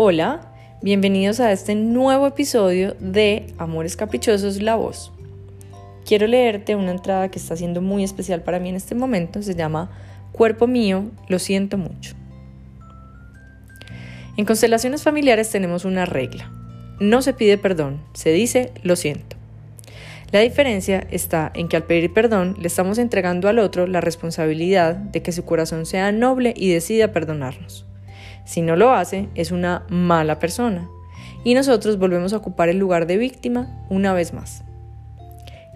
Hola, bienvenidos a este nuevo episodio de Amores Caprichosos La Voz. Quiero leerte una entrada que está siendo muy especial para mí en este momento, se llama Cuerpo mío, lo siento mucho. En constelaciones familiares tenemos una regla. No se pide perdón, se dice lo siento. La diferencia está en que al pedir perdón le estamos entregando al otro la responsabilidad de que su corazón sea noble y decida perdonarnos. Si no lo hace, es una mala persona. Y nosotros volvemos a ocupar el lugar de víctima una vez más.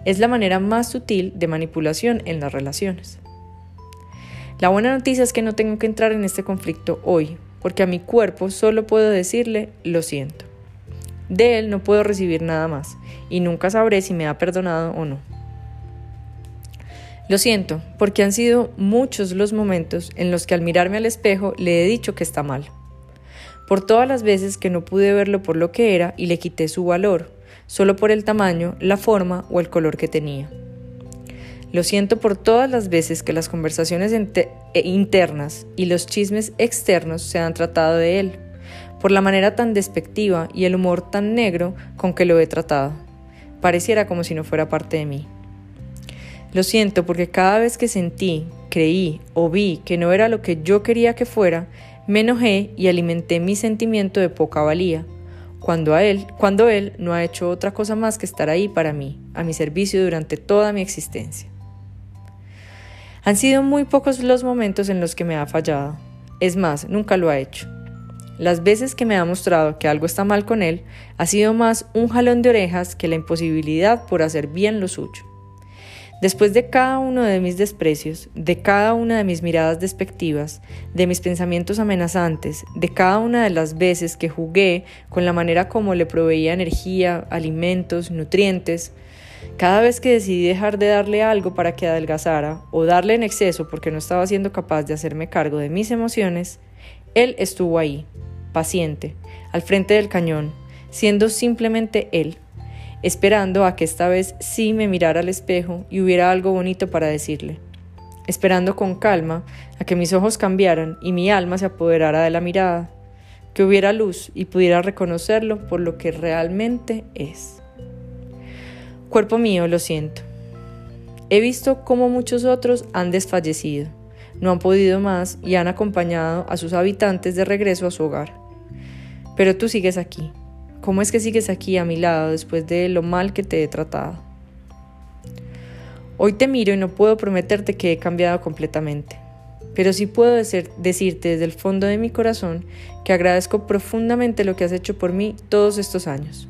Es la manera más sutil de manipulación en las relaciones. La buena noticia es que no tengo que entrar en este conflicto hoy, porque a mi cuerpo solo puedo decirle lo siento. De él no puedo recibir nada más y nunca sabré si me ha perdonado o no. Lo siento, porque han sido muchos los momentos en los que al mirarme al espejo le he dicho que está mal. Por todas las veces que no pude verlo por lo que era y le quité su valor, solo por el tamaño, la forma o el color que tenía. Lo siento por todas las veces que las conversaciones e internas y los chismes externos se han tratado de él por la manera tan despectiva y el humor tan negro con que lo he tratado. Pareciera como si no fuera parte de mí. Lo siento porque cada vez que sentí, creí o vi que no era lo que yo quería que fuera, me enojé y alimenté mi sentimiento de poca valía, cuando a él, cuando él no ha hecho otra cosa más que estar ahí para mí, a mi servicio durante toda mi existencia. Han sido muy pocos los momentos en los que me ha fallado. Es más, nunca lo ha hecho. Las veces que me ha mostrado que algo está mal con él, ha sido más un jalón de orejas que la imposibilidad por hacer bien lo suyo. Después de cada uno de mis desprecios, de cada una de mis miradas despectivas, de mis pensamientos amenazantes, de cada una de las veces que jugué con la manera como le proveía energía, alimentos, nutrientes, cada vez que decidí dejar de darle algo para que adelgazara o darle en exceso porque no estaba siendo capaz de hacerme cargo de mis emociones, él estuvo ahí, paciente, al frente del cañón, siendo simplemente él, esperando a que esta vez sí me mirara al espejo y hubiera algo bonito para decirle, esperando con calma a que mis ojos cambiaran y mi alma se apoderara de la mirada, que hubiera luz y pudiera reconocerlo por lo que realmente es. Cuerpo mío, lo siento. He visto cómo muchos otros han desfallecido, no han podido más y han acompañado a sus habitantes de regreso a su hogar. Pero tú sigues aquí. ¿Cómo es que sigues aquí a mi lado después de lo mal que te he tratado? Hoy te miro y no puedo prometerte que he cambiado completamente, pero sí puedo decirte desde el fondo de mi corazón que agradezco profundamente lo que has hecho por mí todos estos años.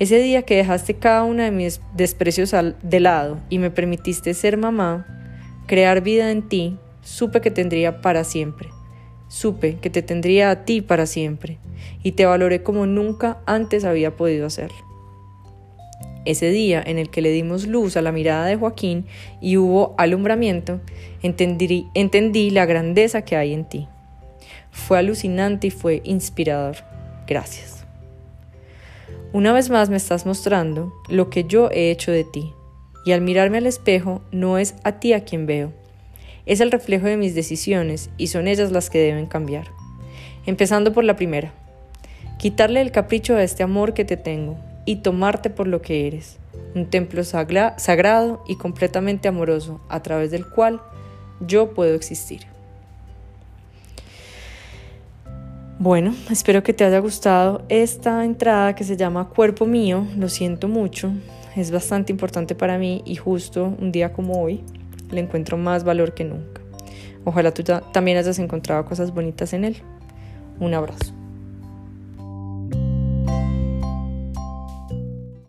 Ese día que dejaste cada uno de mis desprecios de lado y me permitiste ser mamá, crear vida en ti, supe que tendría para siempre Supe que te tendría a ti para siempre y te valoré como nunca antes había podido hacerlo. Ese día en el que le dimos luz a la mirada de Joaquín y hubo alumbramiento, entendí, entendí la grandeza que hay en ti. Fue alucinante y fue inspirador. Gracias. Una vez más me estás mostrando lo que yo he hecho de ti, y al mirarme al espejo no es a ti a quien veo, es el reflejo de mis decisiones y son ellas las que deben cambiar. Empezando por la primera. Quitarle el capricho a este amor que te tengo y tomarte por lo que eres. Un templo sagrado y completamente amoroso a través del cual yo puedo existir. Bueno, espero que te haya gustado esta entrada que se llama Cuerpo Mío. Lo siento mucho. Es bastante importante para mí y justo un día como hoy le encuentro más valor que nunca. Ojalá tú también hayas encontrado cosas bonitas en él. Un abrazo.